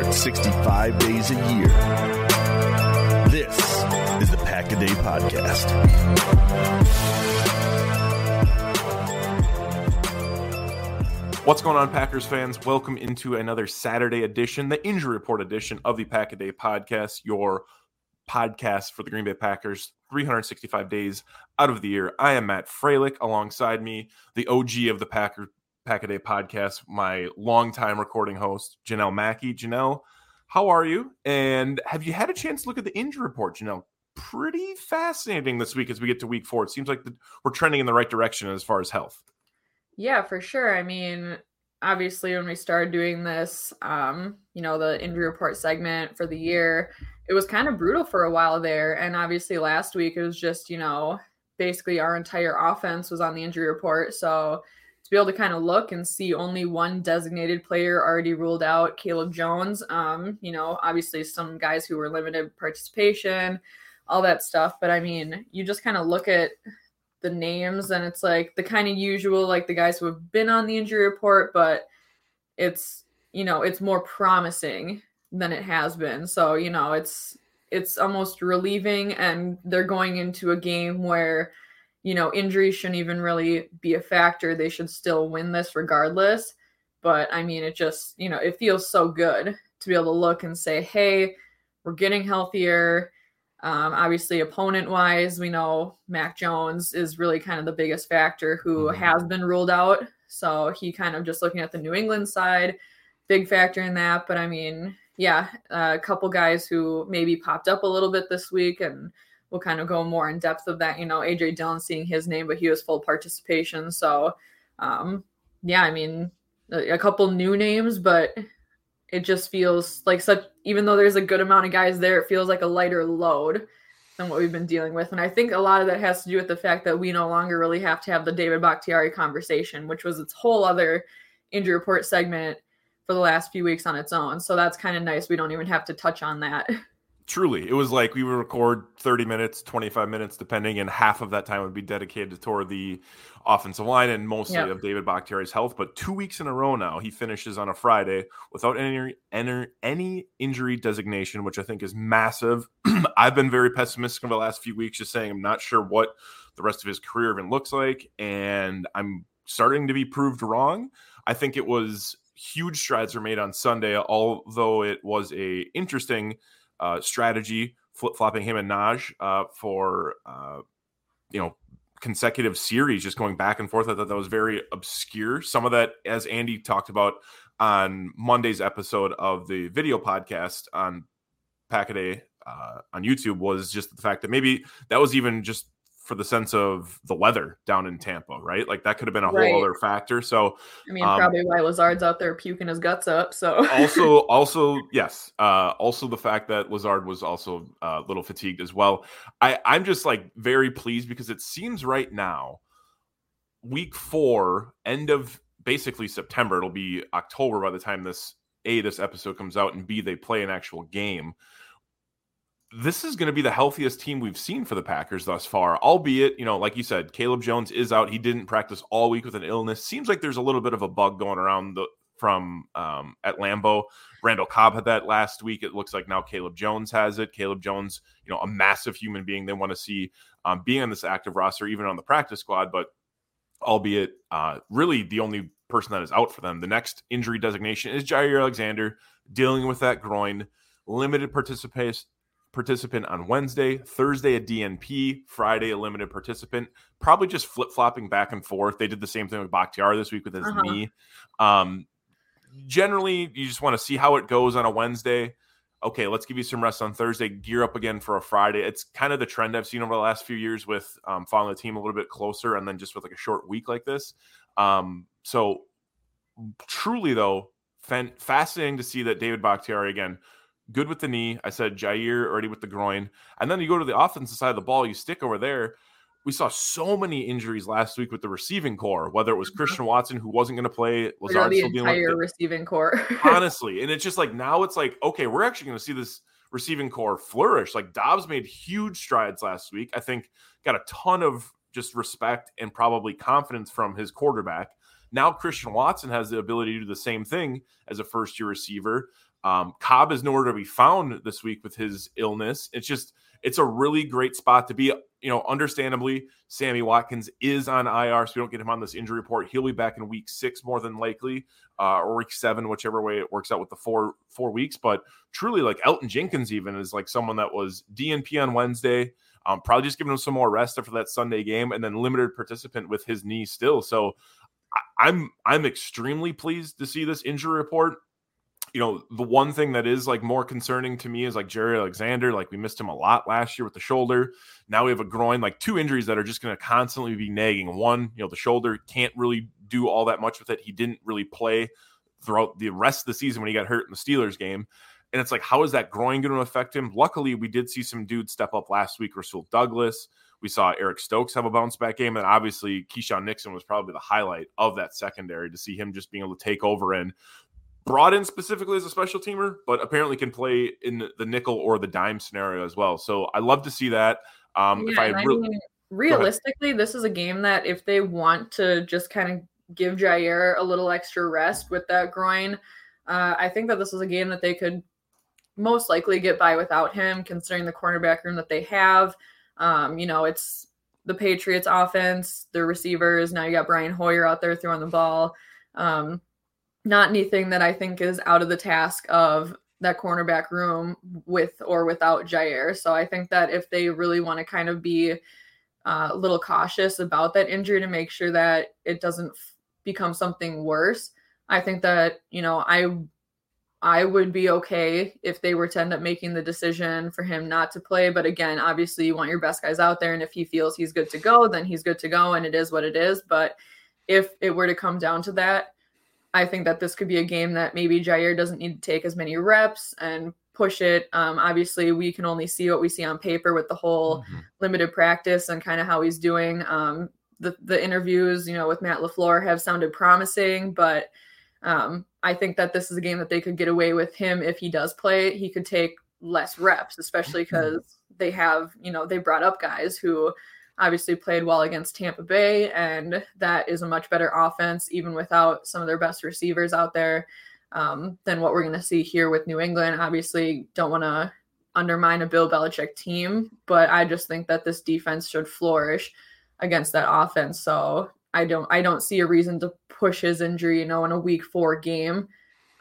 365 days a year. This is the Pack a Day Podcast. What's going on, Packers fans? Welcome into another Saturday edition, the injury report edition of the Pack a Day Podcast, your podcast for the Green Bay Packers, 365 days out of the year. I am Matt Freilich. Alongside me, the OG of the Packer Pack a Day podcast, my longtime recording host, Jenelle Mackey. Jenelle, how are you? And have you had a chance to look at the injury report, Jenelle? Pretty fascinating this week as we get to week four. It seems like the, we're trending in the right direction as far as health. Yeah, for sure. I mean, obviously, when we started doing this, um, you know, the injury report segment for the year, it was kind of brutal for a while there. And obviously, last week, it was just, you know, basically our entire offense was on the injury report. So, to be able to kind of look and see only one designated player already ruled out, Caleb Jones. Um, you know, obviously some guys who were limited participation, all that stuff. But I mean, you just kind of look at the names and it's like the kind of usual, like the guys who have been on the injury report, but it's you know, it's more promising than it has been. So, you know, it's it's almost relieving and they're going into a game where you know, injuries shouldn't even really be a factor. They should still win this regardless. But I mean, it just, you know, it feels so good to be able to look and say, hey, we're getting healthier. Um, obviously, opponent wise, we know Mac Jones is really kind of the biggest factor who mm-hmm. has been ruled out. So he kind of just looking at the New England side, big factor in that. But I mean, yeah, a couple guys who maybe popped up a little bit this week and we'll kind of go more in depth of that. You know, AJ Dillon seeing his name, but he was full participation. So, um, yeah, I mean, a, a couple new names, but it just feels like such, even though there's a good amount of guys there, it feels like a lighter load than what we've been dealing with. And I think a lot of that has to do with the fact that we no longer really have to have the David Bakhtiari conversation, which was its whole other injury report segment for the last few weeks on its own. So that's kind of nice. We don't even have to touch on that. Truly, it was like we would record 30 minutes, 25 minutes, depending, and half of that time would be dedicated toward the offensive line and mostly yep. of David Bakhtiari's health. But two weeks in a row now, he finishes on a Friday without any any, any injury designation, which I think is massive. I've been very pessimistic over the last few weeks, just saying I'm not sure what the rest of his career even looks like, and I'm starting to be proved wrong. I think it was huge strides were made on Sunday, although it was a interesting uh, strategy, flip flopping him and Naj uh, for uh, you know consecutive series, just going back and forth. I thought that was very obscure. Some of that, as Andy talked about on Monday's episode of the video podcast on Packaday uh, on YouTube, was just the fact that maybe that was even just for the sense of the weather down in Tampa, right? Like that could have been a right. whole other factor. So I mean, um, probably why Lazard's out there puking his guts up. So also, also yes, uh, also the fact that Lazard was also uh, a little fatigued as well. I I'm just like very pleased because it seems right now, week four, end of basically September. It'll be October by the time this a this episode comes out, and b they play an actual game this is going to be the healthiest team we've seen for the Packers thus far, albeit, you know, like you said, Caleb Jones is out. He didn't practice all week with an illness. Seems like there's a little bit of a bug going around the from um, at Lambeau. Randall Cobb had that last week. It looks like now Caleb Jones has it. Caleb Jones, you know, a massive human being they want to see um, being on this active roster, even on the practice squad, but albeit uh, really the only person that is out for them. The next injury designation is Jaire Alexander dealing with that groin, limited participation participant on Wednesday, Thursday a DNP, Friday a limited participant. Probably just flip flopping back and forth. They did the same thing with Bakhtiari this week with his uh-huh. knee. Um, generally, you just want to see how it goes on a Wednesday. Okay, let's give you some rest on Thursday. Gear up again for a Friday. It's kind of the trend I've seen over the last few years with um, following the team a little bit closer, and then just with like a short week like this. Um, so, truly though, fan- fascinating to see that David Bakhtiari again good with the knee. I said Jaire already with the groin. And then you go to the offensive side of the ball, you stick over there. We saw so many injuries last week with the receiving core, whether it was mm-hmm. Christian Watson who wasn't going to play, Lazard the entire receiving core. honestly, and it's just like now it's like okay, we're actually going to see this receiving core flourish. Like Doubs made huge strides last week. I think got a ton of just respect and probably confidence from his quarterback. Now Christian Watson has the ability to do the same thing as a first year receiver. Um, Cobb is nowhere to be found this week with his illness. It's just it's a really great spot to be. You know, understandably, Sammy Watkins is on IR, so we don't get him on this injury report. He'll be back in week six more than likely, uh, or week seven, whichever way it works out with the four four weeks. But truly, like Elgton Jenkins, even is like someone that was DNP on Wednesday. Um, probably just giving him some more rest after that Sunday game, and then limited participant with his knee still. So I'm I'm extremely pleased to see this injury report you know, the one thing that is like more concerning to me is like Jaire Alexander. Like we missed him a lot last year with the shoulder. Now we have a groin, like two injuries that are just going to constantly be nagging. One, you know, the shoulder can't really do all that much with it. He didn't really play throughout the rest of the season when he got hurt in the Steelers game. And it's like, how is that groin going to affect him? Luckily, we did see some dudes step up last week. Rasul Douglas. We saw Eric Stokes have a bounce back game. And obviously, Keisean Nixon was probably the highlight of that secondary to see him just being able to take over and brought in specifically as a special teamer, but apparently can play in the nickel or the dime scenario as well. So I love to see that. Um, yeah, if I, re- I mean, realistically, this is a game that if they want to just kind of give Jaire a little extra rest with that groin, uh, I think that this is a game that they could most likely get by without him, considering the cornerback room that they have. Um, you know, it's the Patriots offense, their receivers. Now you got Brian Hoyer out there throwing the ball. Um, not anything that I think is out of the task of that cornerback room with or without Jaire. So I think that if they really want to kind of be uh, a little cautious about that injury to make sure that it doesn't f- become something worse, I think that you know I I would be okay if they were to end up making the decision for him not to play. But again, obviously you want your best guys out there, and if he feels he's good to go, then he's good to go, and it is what it is. But if it were to come down to that, I think that this could be a game that maybe Jaire doesn't need to take as many reps and push it. Um, obviously, we can only see what we see on paper with the whole mm-hmm. limited practice and kind of how he's doing. Um, the the interviews, you know, with Matt LaFleur have sounded promising, but um, I think that this is a game that they could get away with him if he does play. He could take less reps, especially because mm-hmm. they have, you know, they brought up guys who obviously played well against Tampa Bay, and that is a much better offense, even without some of their best receivers out there, um, than what we're going to see here with New England. Obviously, don't want to undermine a Bill Belichick team, but I just think that this defense should flourish against that offense. So I don't I don't see a reason to push his injury, you know, in a week four game.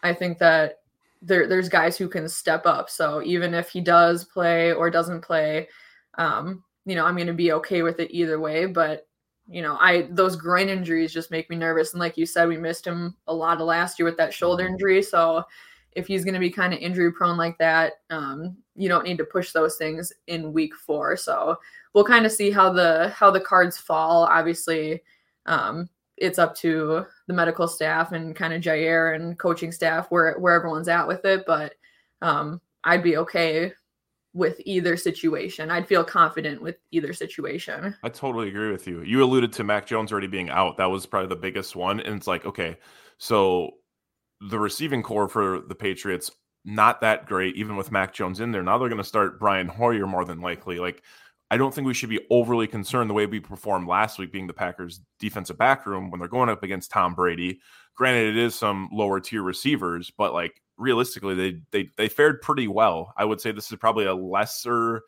I think that there there's guys who can step up. So even if he does play or doesn't play, um, you know, I'm going to be okay with it either way. But, you know, I, those groin injuries just make me nervous. And like you said, we missed him a lot of last year with that shoulder mm-hmm. injury. So if he's going to be kind of injury prone like that, um, you don't need to push those things in week four. So we'll kind of see how the how the cards fall. Obviously, um, it's up to the medical staff and kind of Jaire and coaching staff where where everyone's at with it. But um, I'd be okay with either situation. I'd feel confident with either situation. I totally agree with you. You alluded to Mac Jones already being out. That was probably the biggest one. And it's like, okay, so the receiving core for the Patriots, not that great, even with Mac Jones in there. Now they're going to start Brian Hoyer more than likely. Like, I don't think we should be overly concerned the way we performed last week, being the Packers' defensive back room when they're going up against Tom Brady. Granted, it is some lower tier receivers, but like realistically, they they they fared pretty well. I would say this is probably a lesser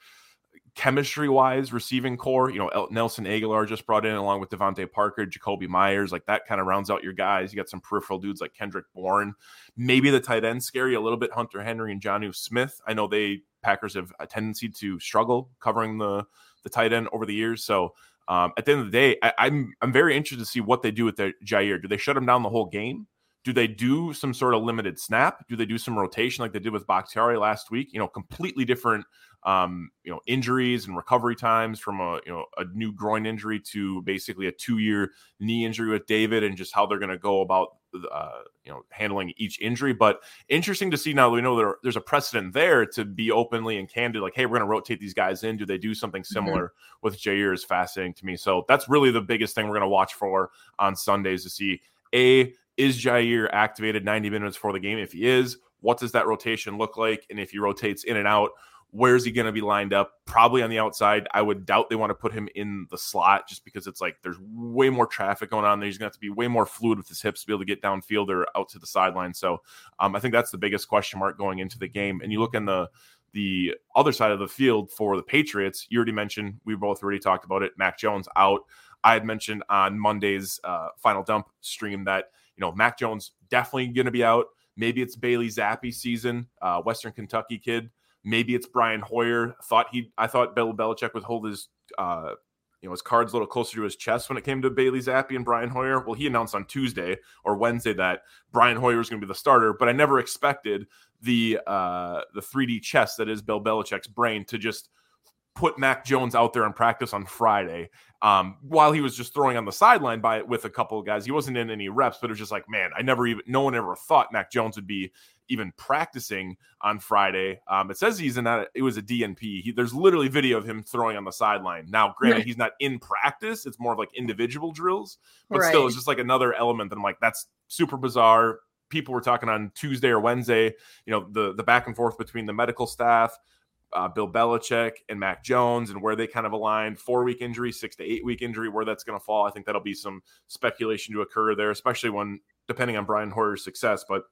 chemistry wise receiving core. You know, Nelson Agholor just brought in along with DeVante Parker, Jakobi Meyers, like that kind of rounds out your guys. You got some peripheral dudes like Kendrick Bourne. Maybe the tight end scary a little bit. Hunter Henry and Jonnu Smith. I know they Packers have a tendency to struggle covering the the tight end over the years. So um, at the end of the day, I, I'm I'm very interested to see what they do with their Jaire. Do they shut him down the whole game? Do they do some sort of limited snap? Do they do some rotation like they did with Bakhtiari last week? You know, completely different um, you know, injuries and recovery times from a you know a new groin injury to basically a two-year knee injury with David, and just how they're going to go about uh, you know handling each injury. But interesting to see now that we know there, there's a precedent there to be openly and candid, like, hey, we're going to rotate these guys in. Do they do something mm-hmm. similar mm-hmm. with Jaire? Is fascinating to me. So that's really the biggest thing we're going to watch for on Sundays to see a is Jaire activated 90 minutes before the game? If he is, what does that rotation look like? And if he rotates in and out, where's he going to be lined up? Probably on the outside. I would doubt they want to put him in the slot just because it's like there's way more traffic going on there. He's going to have to be way more fluid with his hips to be able to get downfield or out to the sideline. So um, I think that's the biggest question mark going into the game. And you look in the the other side of the field for the Patriots. You already mentioned we both already talked about it. Mac Jones out. I had mentioned on Monday's uh, final dump stream that you know Mac Jones definitely going to be out. Maybe it's Bailey Zappe season, uh, Western Kentucky kid. Maybe it's Brian Hoyer. Thought he, I thought Bill Belichick would hold his, uh, you know, his cards a little closer to his chest when it came to Bailey Zappe and Brian Hoyer. Well, he announced on Tuesday or Wednesday that Brian Hoyer was going to be the starter, but I never expected the uh, the 3D chess that is Bill Belichick's brain to just put Mac Jones out there in practice on Friday um, while he was just throwing on the sideline by with a couple of guys. He wasn't in any reps, but it was just like, man, I never even no one ever thought Mac Jones would be even practicing on Friday. Um, it says he's in that it was a DNP. He, there's literally video of him throwing on the sideline. Now, granted, he's not in practice; it's more of like individual drills, but right. still, it's just like another element that I'm like, that's super bizarre. People were talking on Tuesday or Wednesday, you know, the the back and forth between the medical staff, uh, Bill Belichick and Mac Jones and where they kind of align four week injury, six to eight week injury, where that's going to fall. I think that'll be some speculation to occur there, especially when depending on Brian Hoyer's success. But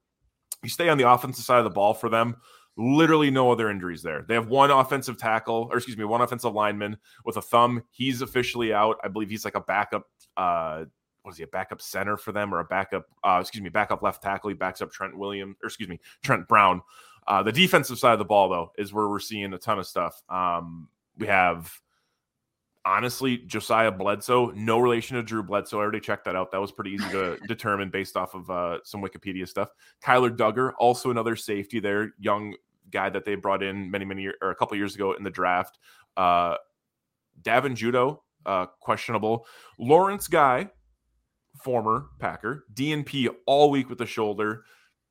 you stay on the offensive side of the ball for them. Literally no other injuries there. They have one offensive tackle, or excuse me, one offensive lineman with a thumb. He's officially out. I believe he's like a backup. Uh, what is he? A backup center for them, or a backup? Uh, excuse me, backup left tackle. He backs up Trent Williams, or excuse me, Trent Brown. Uh, the defensive side of the ball, though, is where we're seeing a ton of stuff. Um, we have honestly Josiah Bledsoe, no relation to Drew Bledsoe. I already checked that out. That was pretty easy to determine based off of uh, some Wikipedia stuff. Kyler Dugger, also another safety there, young guy that they brought in many, many years or a couple years ago in the draft. Uh, Davin Judo, uh, questionable. Lawrence Guy, former Packer, DNP all week with the shoulder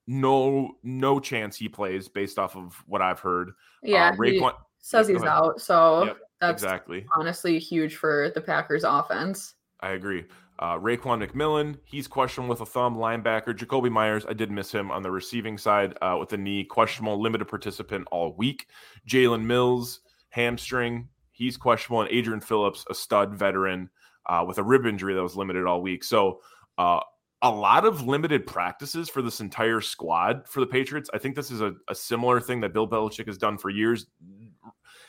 no no chance he plays based off of what I've heard. Yeah, uh, Raekwon, says he's out, so yep, that's exactly honestly huge for the Packers offense. I agree. Uh, Raekwon McMillan, he's questionable with a thumb. Linebacker Jakobi Meyers, I did miss him on the receiving side uh, with a knee, questionable, limited participant all week. Jalen Mills, hamstring, he's questionable. And Adrian Phillips, a stud veteran uh, with a rib injury that was limited all week. So uh, a lot of limited practices for this entire squad for the Patriots. I think this is a, a, similar thing that Bill Belichick has done for years.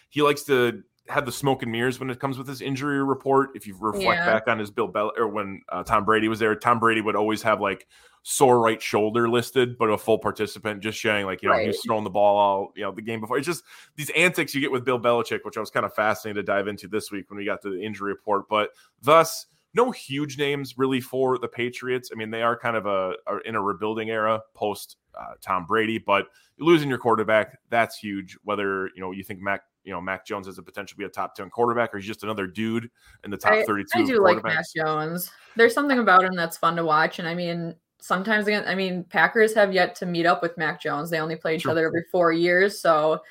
He likes to have the smoke and mirrors when it comes with his injury report. If you reflect yeah. back on his Bill Bell or when uh, Tom Brady was there, Tom Brady would always have like sore right shoulder listed, but a full participant just showing like, you know, right. he's throwing the ball all, you know, the game before. It's just these antics you get with Bill Belichick, which I was kind of fascinated to dive into this week when we got to the injury report. But thus, no huge names really for the Patriots. I mean, they are kind of a are in a rebuilding era post uh, Tom Brady. But losing your quarterback, that's huge. Whether you know you think Mac, you know Mac Jones has a potential to be a top ten quarterback, or he's just another dude in the top thirty-two. I do like Mac Jones. There's something about him that's fun to watch, and I mean, sometimes again, I mean, Packers have yet to meet up with Mac Jones. They only play each other every four years, so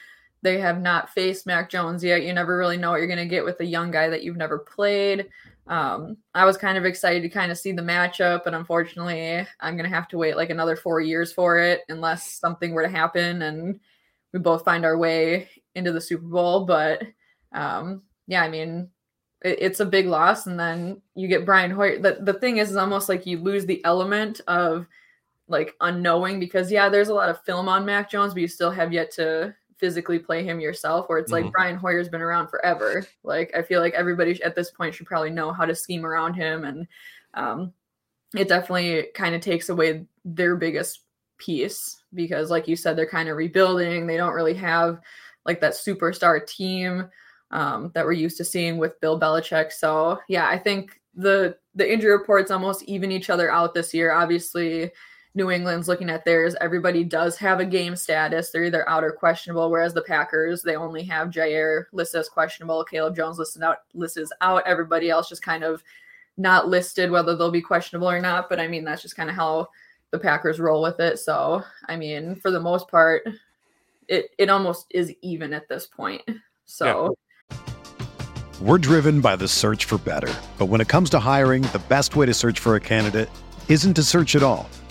they have not faced Mac Jones yet. You never really know what you're going to get with a young guy that you've never played. Um, I was kind of excited to kind of see the matchup, but unfortunately, I'm going to have to wait like another four years for it unless something were to happen and we both find our way into the Super Bowl. But um, yeah, I mean, it, it's a big loss. And then you get Brian Hoyer. The, the thing is, is almost like you lose the element of like unknowing because, yeah, there's a lot of film on Mac Jones, but you still have yet to physically play him yourself where it's mm-hmm. like Brian Hoyer's been around forever. Like I feel like everybody at this point should probably know how to scheme around him and um it definitely kind of takes away their biggest piece because like you said they're kind of rebuilding. They don't really have like that superstar team um that we're used to seeing with Bill Belichick. So, yeah, I think the the injury reports almost even each other out this year. Obviously, New England's looking at theirs. Everybody does have a game status. They're either out or questionable, whereas the Packers, they only have Jaire listed as questionable, Caleb Jones listed out listed out. Everybody else just kind of not listed whether they'll be questionable or not. But I mean, that's just kind of how the Packers roll with it. So I mean, for the most part, it it almost is even at this point. So yeah. We're driven by the search for better. But when it comes to hiring, the best way to search for a candidate isn't to search at all.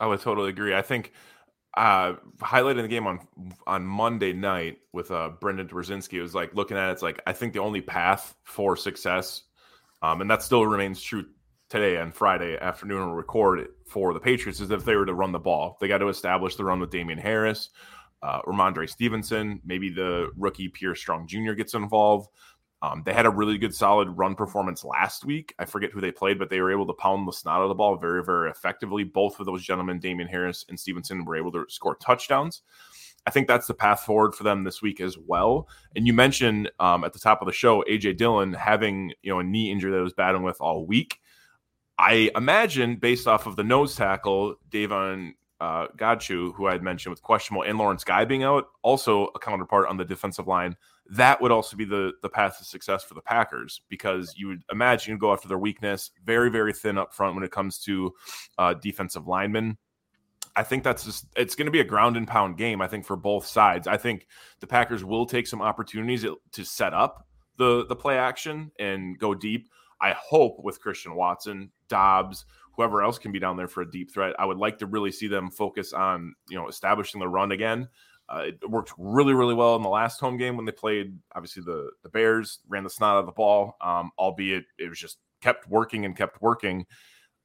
I would totally agree. I think uh highlighting the game on on Monday night with uh Brendan Brzezinski was like looking at it, it's like I think the only path for success, um, and that still remains true today on Friday afternoon we record for the Patriots is if they were to run the ball. They got to establish the run with Damien Harris, uh Rhamondre Stevenson, maybe the rookie Pierre Strong Jr. gets involved. Um, they had a really good, solid run performance last week. I forget who they played, but they were able to pound the snot out of the ball very, very effectively. Both of those gentlemen, Damien Harris and Stevenson, were able to score touchdowns. I think that's the path forward for them this week as well. And you mentioned um, at the top of the show, AJ Dillon having you know a knee injury that was battling with all week. I imagine, based off of the nose tackle, Davon uh, who I had mentioned with questionable, and Lawrence Guy being out, also a counterpart on the defensive line that would also be the the path to success for the Packers because you would imagine you go after their weakness, very very thin up front when it comes to uh, defensive linemen. I think that's just it's going to be a ground and pound game. I think for both sides. I think the Packers will take some opportunities to set up the the play action and go deep. I hope with Christian Watson, Doubs, whoever else can be down there for a deep threat. I would like to really see them focus on you know establishing the run again uh, it worked really, really well in the last home game when they played. Obviously, the the Bears ran the snot out of the ball, um, albeit it was just kept working and kept working.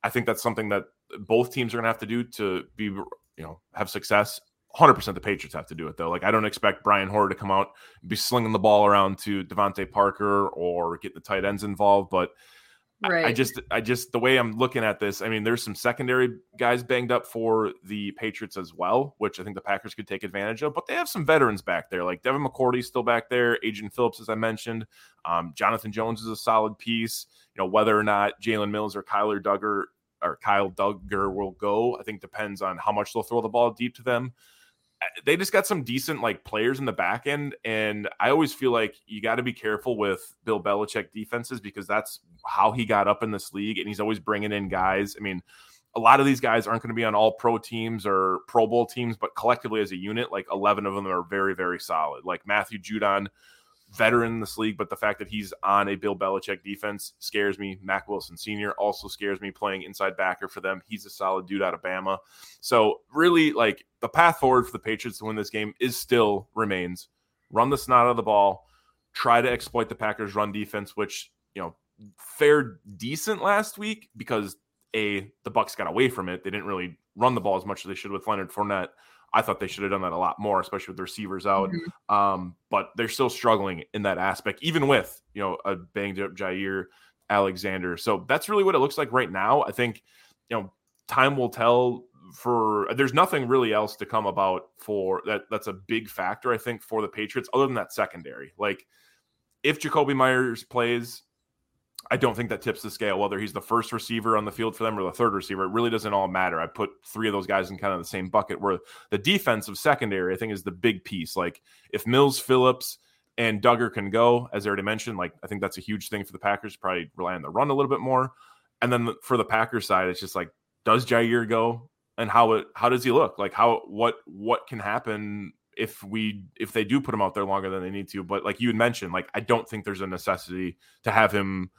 I think that's something that both teams are going to have to do to be, you know, have success. 100% the Patriots have to do it though. Like I don't expect Brian Hoyer to come out and be slinging the ball around to DeVante Parker or get the tight ends involved, but Right. I, I, just, I just, the way I'm looking at this, I mean, there's some secondary guys banged up for the Patriots as well, which I think the Packers could take advantage of. But they have some veterans back there, like Devin McCourty's still back there, Adrian Phillips, as I mentioned. Um, Jonathan Jones is a solid piece. You know, whether or not Jalen Mills or Kyler Dugger or Kyle Dugger will go, I think depends on how much they'll throw the ball deep to them they just got some decent like players in the back end, and I always feel like you got to be careful with Bill Belichick defenses because that's how he got up in this league, and he's always bringing in guys. I mean, a lot of these guys aren't going to be on all pro teams or Pro Bowl teams, but collectively as a unit, like eleven of them are very, very solid. Like Matthew Judon veteran in this league, but the fact that he's on a Bill Belichick defense scares me. Mack Wilson Sr. also scares me playing inside backer for them. He's a solid dude out of Bama. So really, like the path forward for the Patriots to win this game is still remains run the snot out of the ball, try to exploit the Packers' run defense, which you know fared decent last week because a the Bucs got away from it. They didn't really run the ball as much as they should with Leonard Fournette. I thought they should have done that a lot more, especially with the receivers out. Mm-hmm. Um, but they're still struggling in that aspect, even with you know a banged up Jaire Alexander. So that's really what it looks like right now. I think you know time will tell. For there's nothing really else to come about for that. That's a big factor, I think, for the Patriots, other than that secondary. Like if Jakobi Meyers plays, I don't think that tips the scale whether he's the first receiver on the field for them or the third receiver. It really doesn't all matter. I put three of those guys in kind of the same bucket where the defensive secondary, I think, is the big piece. Like if Mills, Phillips, and Dugger can go, as I already mentioned, like I think that's a huge thing for the Packers. Probably rely on the run a little bit more. And then for the Packers side, it's just like, does Jaire go? And how it how does he look? Like how what what can happen if we if they do put him out there longer than they need to? But like you had mentioned, like I don't think there's a necessity to have him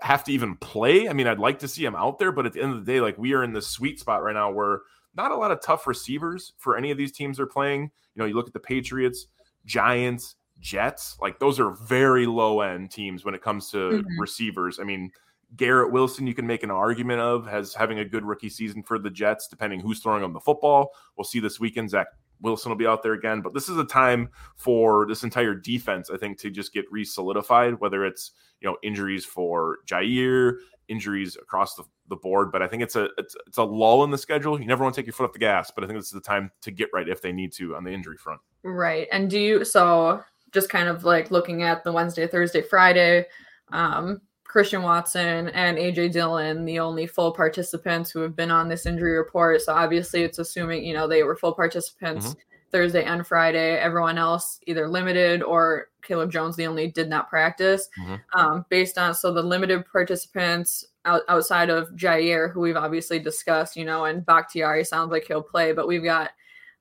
have to even play. I mean, I'd like to see him out there, but at the end of the day, like we are in the sweet spot right now where not a lot of tough receivers for any of these teams are playing. You know, you look at the Patriots, Giants, Jets, like those are very low end teams when it comes to mm-hmm. receivers. I mean, Garrett Wilson, you can make an argument of has having a good rookie season for the Jets, depending who's throwing them the football. We'll see this weekend. Zach Wilson will be out there again, but this is a time for this entire defense, I think, to just get re-solidified. Whether it's you know injuries for Jaire, injuries across the, the board, but I think it's a it's, it's a lull in the schedule. You never want to take your foot off the gas, but I think this is the time to get right if they need to on the injury front. Right, and do you so just kind of like looking at the Wednesday, Thursday, Friday. Um, Christian Watson and AJ Dillon, the only full participants who have been on this injury report. So obviously, it's assuming you know they were full participants mm-hmm. Thursday and Friday. Everyone else either limited or Caleb Jones, the only did not practice. Mm-hmm. Um, based on so the limited participants out, outside of Jaire, who we've obviously discussed, you know, and Bakhtiari sounds like he'll play, but we've got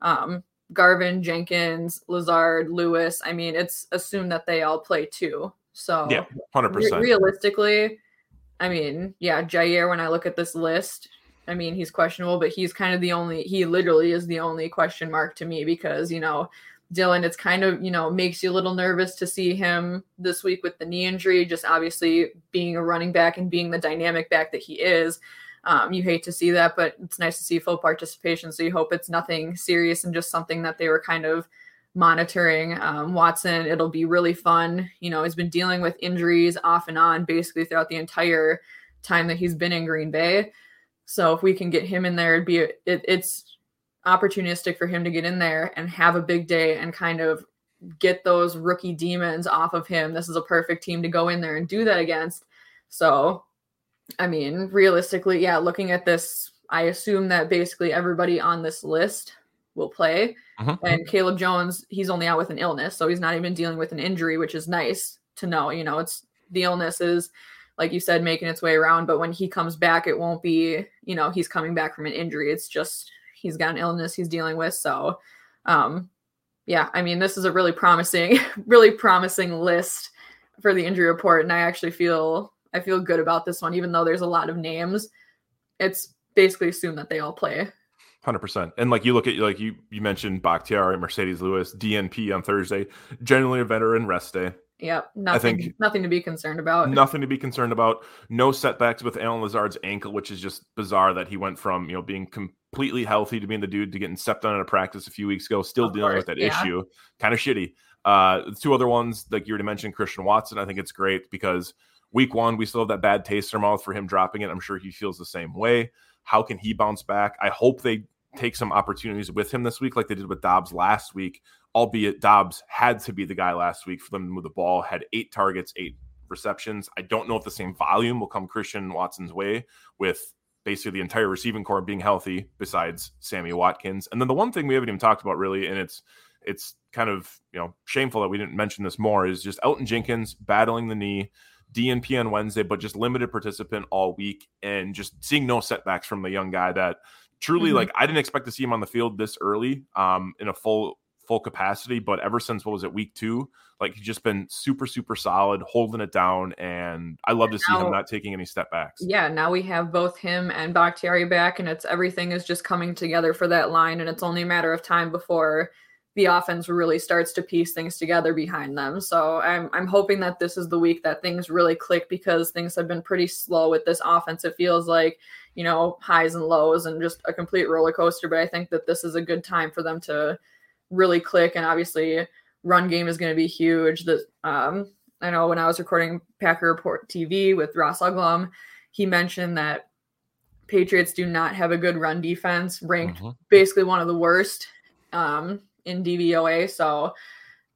um, Garvin, Jenkins, Lazard, Lewis. I mean, it's assumed that they all play too. So yeah, hundred percent. Realistically, I mean, yeah, Jaire. When I look at this list, I mean, he's questionable, but he's kind of the only. He literally is the only question mark to me because you know, Dillon. It's kind of you know makes you a little nervous to see him this week with the knee injury. Just obviously being a running back and being the dynamic back that he is. Um, you hate to see that, but it's nice to see full participation. So you hope it's nothing serious and just something that they were kind of monitoring um, Watson. It'll be really fun. You know, he's been dealing with injuries off and on basically throughout the entire time that he's been in Green Bay. So if we can get him in there, it'd be it, it's opportunistic for him to get in there and have a big day and kind of get those rookie demons off of him. This is a perfect team to go in there and do that against. So, I mean, realistically, yeah, looking at this, I assume that basically everybody on this list will play. Uh-huh. And Caleb Jones, he's only out with an illness, so he's not even dealing with an injury, which is nice to know. You know, it's the illness is like you said, making its way around. But when he comes back, it won't be, you know, he's coming back from an injury. It's just he's got an illness he's dealing with. So, um, yeah, I mean, this is a really promising, really promising list for the injury report, and I actually feel I feel good about this one, even though there's a lot of names. It's basically assumed that they all play. Hundred percent, and like you look at like you you mentioned Bakhtiari, Marcedes Lewis, DNP on Thursday, generally a veteran rest day. Yep, nothing, I think nothing to be concerned about. Nothing to be concerned about. No setbacks with Allen Lazard's ankle, which is just bizarre that he went from you know being completely healthy to being the dude to getting stepped on in a practice a few weeks ago, still of dealing course, with that yeah. issue. Kind of shitty. Uh, the two other ones, like you already mentioned, Christian Watson. I think it's great because week one, we still have that bad taste in our mouth for him dropping it. I'm sure he feels the same way. How can he bounce back? I hope they take some opportunities with him this week, like they did with Doubs last week, albeit Doubs had to be the guy last week for them to move the ball, had eight targets, eight receptions. I don't know if the same volume will come Christian Watson's way with basically the entire receiving core being healthy besides Sammy Watkins. And then the one thing we haven't even talked about really, and it's it's kind of you know shameful that we didn't mention this more, is just Elgton Jenkins battling the knee. DNP on Wednesday, but just limited participant all week and just seeing no setbacks from the young guy that truly mm-hmm. like I didn't expect to see him on the field this early um in a full full capacity, but ever since what was it, week two, like he's just been super, super solid, holding it down. And I love to see him not taking any step backs. Yeah, now we have both him and Bakhtiari back, and it's everything is just coming together for that line. And it's only a matter of time before the offense really starts to piece things together behind them. So I'm I'm hoping that this is the week that things really click because things have been pretty slow with this offense. It feels like, you know, highs and lows and just a complete roller coaster. But I think that this is a good time for them to really click. And obviously, run game is going to be huge. That um, I know when I was recording Packer Report TV with Ross Uglem, he mentioned that Patriots do not have a good run defense, ranked mm-hmm. basically one of the worst um, in DVOA. So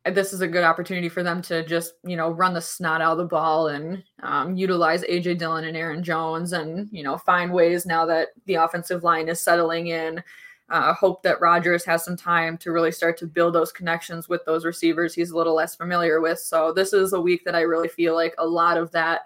uh, this is a good opportunity for them to just you know run the snot out of the ball and um, utilize AJ Dillon and Aaron Jones and you know find ways now that the offensive line is settling in uh, hope that Rodgers has some time to really start to build those connections with those receivers he's a little less familiar with. So this is a week that I really feel like a lot of that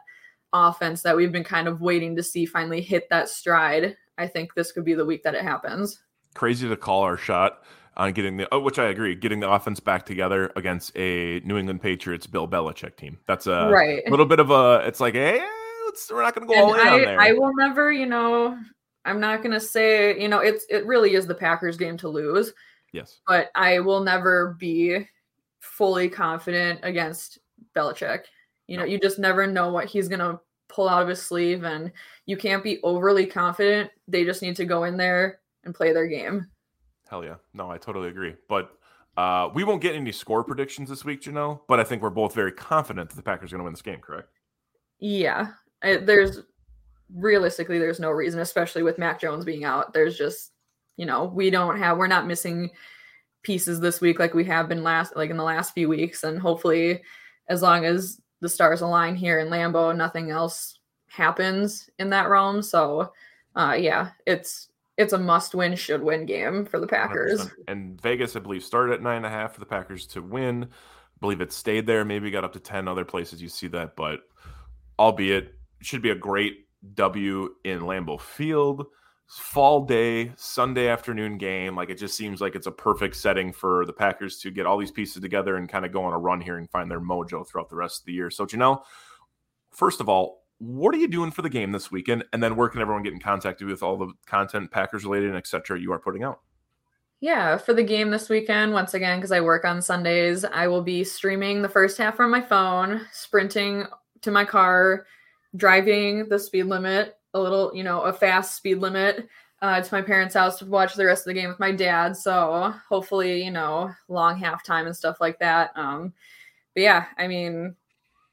offense that we've been kind of waiting to see finally hit that stride. I think this could be the week that it happens. Crazy to call our shot on getting the, oh, which I agree, getting the offense back together against a New England Patriots Bill Belichick team. That's a right. little bit of a. It's like, eh, hey, we're not going to go and all in I, on there. I will never, you know, I'm not going to say, you know, it's it really is the Packers game to lose. Yes. But I will never be fully confident against Belichick. You know, no. you just never know what he's going to pull out of his sleeve and you can't be overly confident. They just need to go in there and play their game. Hell yeah. No, I totally agree. But uh, we won't get any score predictions this week, Jenelle, but I think we're both very confident that the Packers are going to win this game, correct? Yeah. I, there's realistically, there's no reason, especially with Mac Jones being out. There's just, you know, we don't have, we're not missing pieces this week like we have been last, like in the last few weeks. And hopefully, as long as the stars align here in Lambeau, nothing else happens in that realm. So, uh, yeah, it's, it's a must win, should win game for the Packers. 100%. And Vegas, I believe, started at nine and a half for the Packers to win. I believe it stayed there. Maybe got up to 10 other places you see that, but albeit should be a great W in Lambeau Field. Fall day, Sunday afternoon game. Like it just seems like it's a perfect setting for the Packers to get all these pieces together and kind of go on a run here and find their mojo throughout the rest of the year. So, Jenelle, first of all, what are you doing for the game this weekend? And then where can everyone get in contact with all the content Packers related and etc. you are putting out? Yeah, for the game this weekend, once again, because I work on Sundays, I will be streaming the first half from my phone, sprinting to my car, driving the speed limit, a little, you know, a fast speed limit uh, to my parents' house to watch the rest of the game with my dad. So hopefully, you know, long halftime and stuff like that. Um, but yeah, I mean,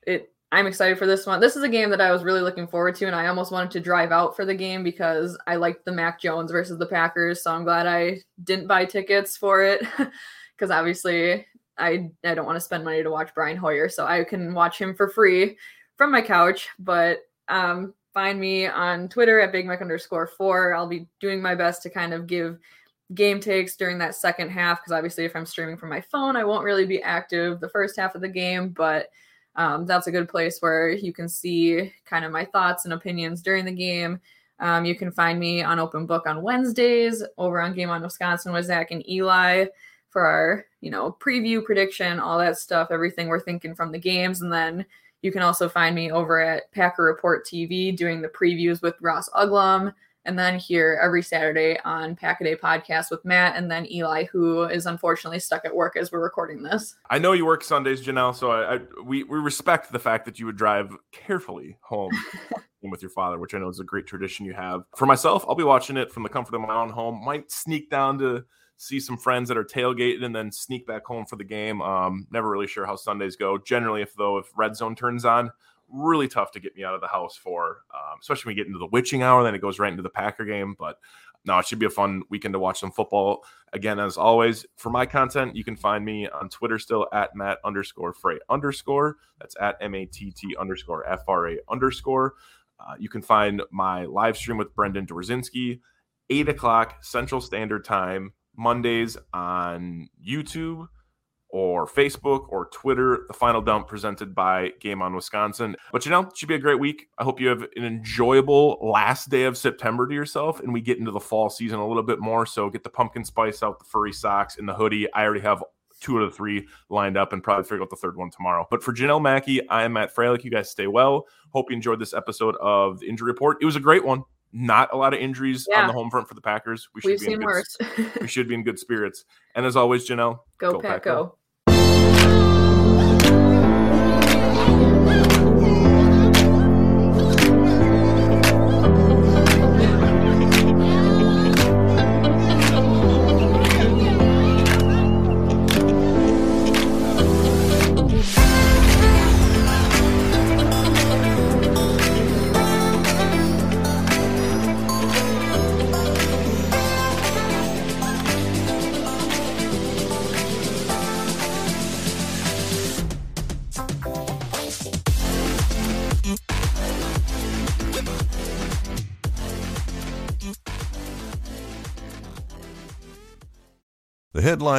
it. I'm excited for this one. This is a game that I was really looking forward to, and I almost wanted to drive out for the game because I liked the Mac Jones versus the Packers. So I'm glad I didn't buy tickets for it because obviously I I don't want to spend money to watch Brian Hoyer, so I can watch him for free from my couch, but um, find me on Twitter at Big Mike underscore four. I'll be doing my best to kind of give game takes during that second half because obviously if I'm streaming from my phone, I won't really be active the first half of the game, but um, that's a good place where you can see kind of my thoughts and opinions during the game. Um, you can find me on Open Book on Wednesdays over on Game on Wisconsin with Zach and Eli for our, you know, preview, prediction, all that stuff, everything we're thinking from the games. And then you can also find me over at Packer Report TV doing the previews with Ross Uglem. And then here every Saturday on Pack a Day podcast with Matt and then Eli, who is unfortunately stuck at work as we're recording this. I know you work Sundays, Jenelle, so I, I we, we respect the fact that you would drive carefully home with your father, which I know is a great tradition you have. For myself, I'll be watching it from the comfort of my own home. Might sneak down to see some friends that are tailgating and then sneak back home for the game. Um, never really sure how Sundays go. Generally, if though if red zone turns on, really tough to get me out of the house for, um, especially when we get into the witching hour. Then it goes right into the Packer game. But no, it should be a fun weekend to watch some football. Again, as always, for my content, you can find me on Twitter still at Matt underscore Frey underscore. That's at M A T T underscore F R A underscore. Uh, you can find my live stream with Brendan Dorzinski, 8 o'clock Central Standard Time, Mondays on YouTube or Facebook or Twitter. The final dump presented by Game on Wisconsin. But you know, it should be a great week. I hope you have an enjoyable last day of September to yourself and we get into the fall season a little bit more. So get the pumpkin spice out, the furry socks, and the hoodie. I already have two out of three lined up and probably figure out the third one tomorrow. But for Jenelle Mackey, I am Matt Fralick. You guys stay well. Hope you enjoyed this episode of the injury report. It was a great one. Not a lot of injuries yeah. on the home front for the Packers. We should We've be seen in good, worse. we should be in good spirits. And as always, Jenelle, go, go Pack, go. go.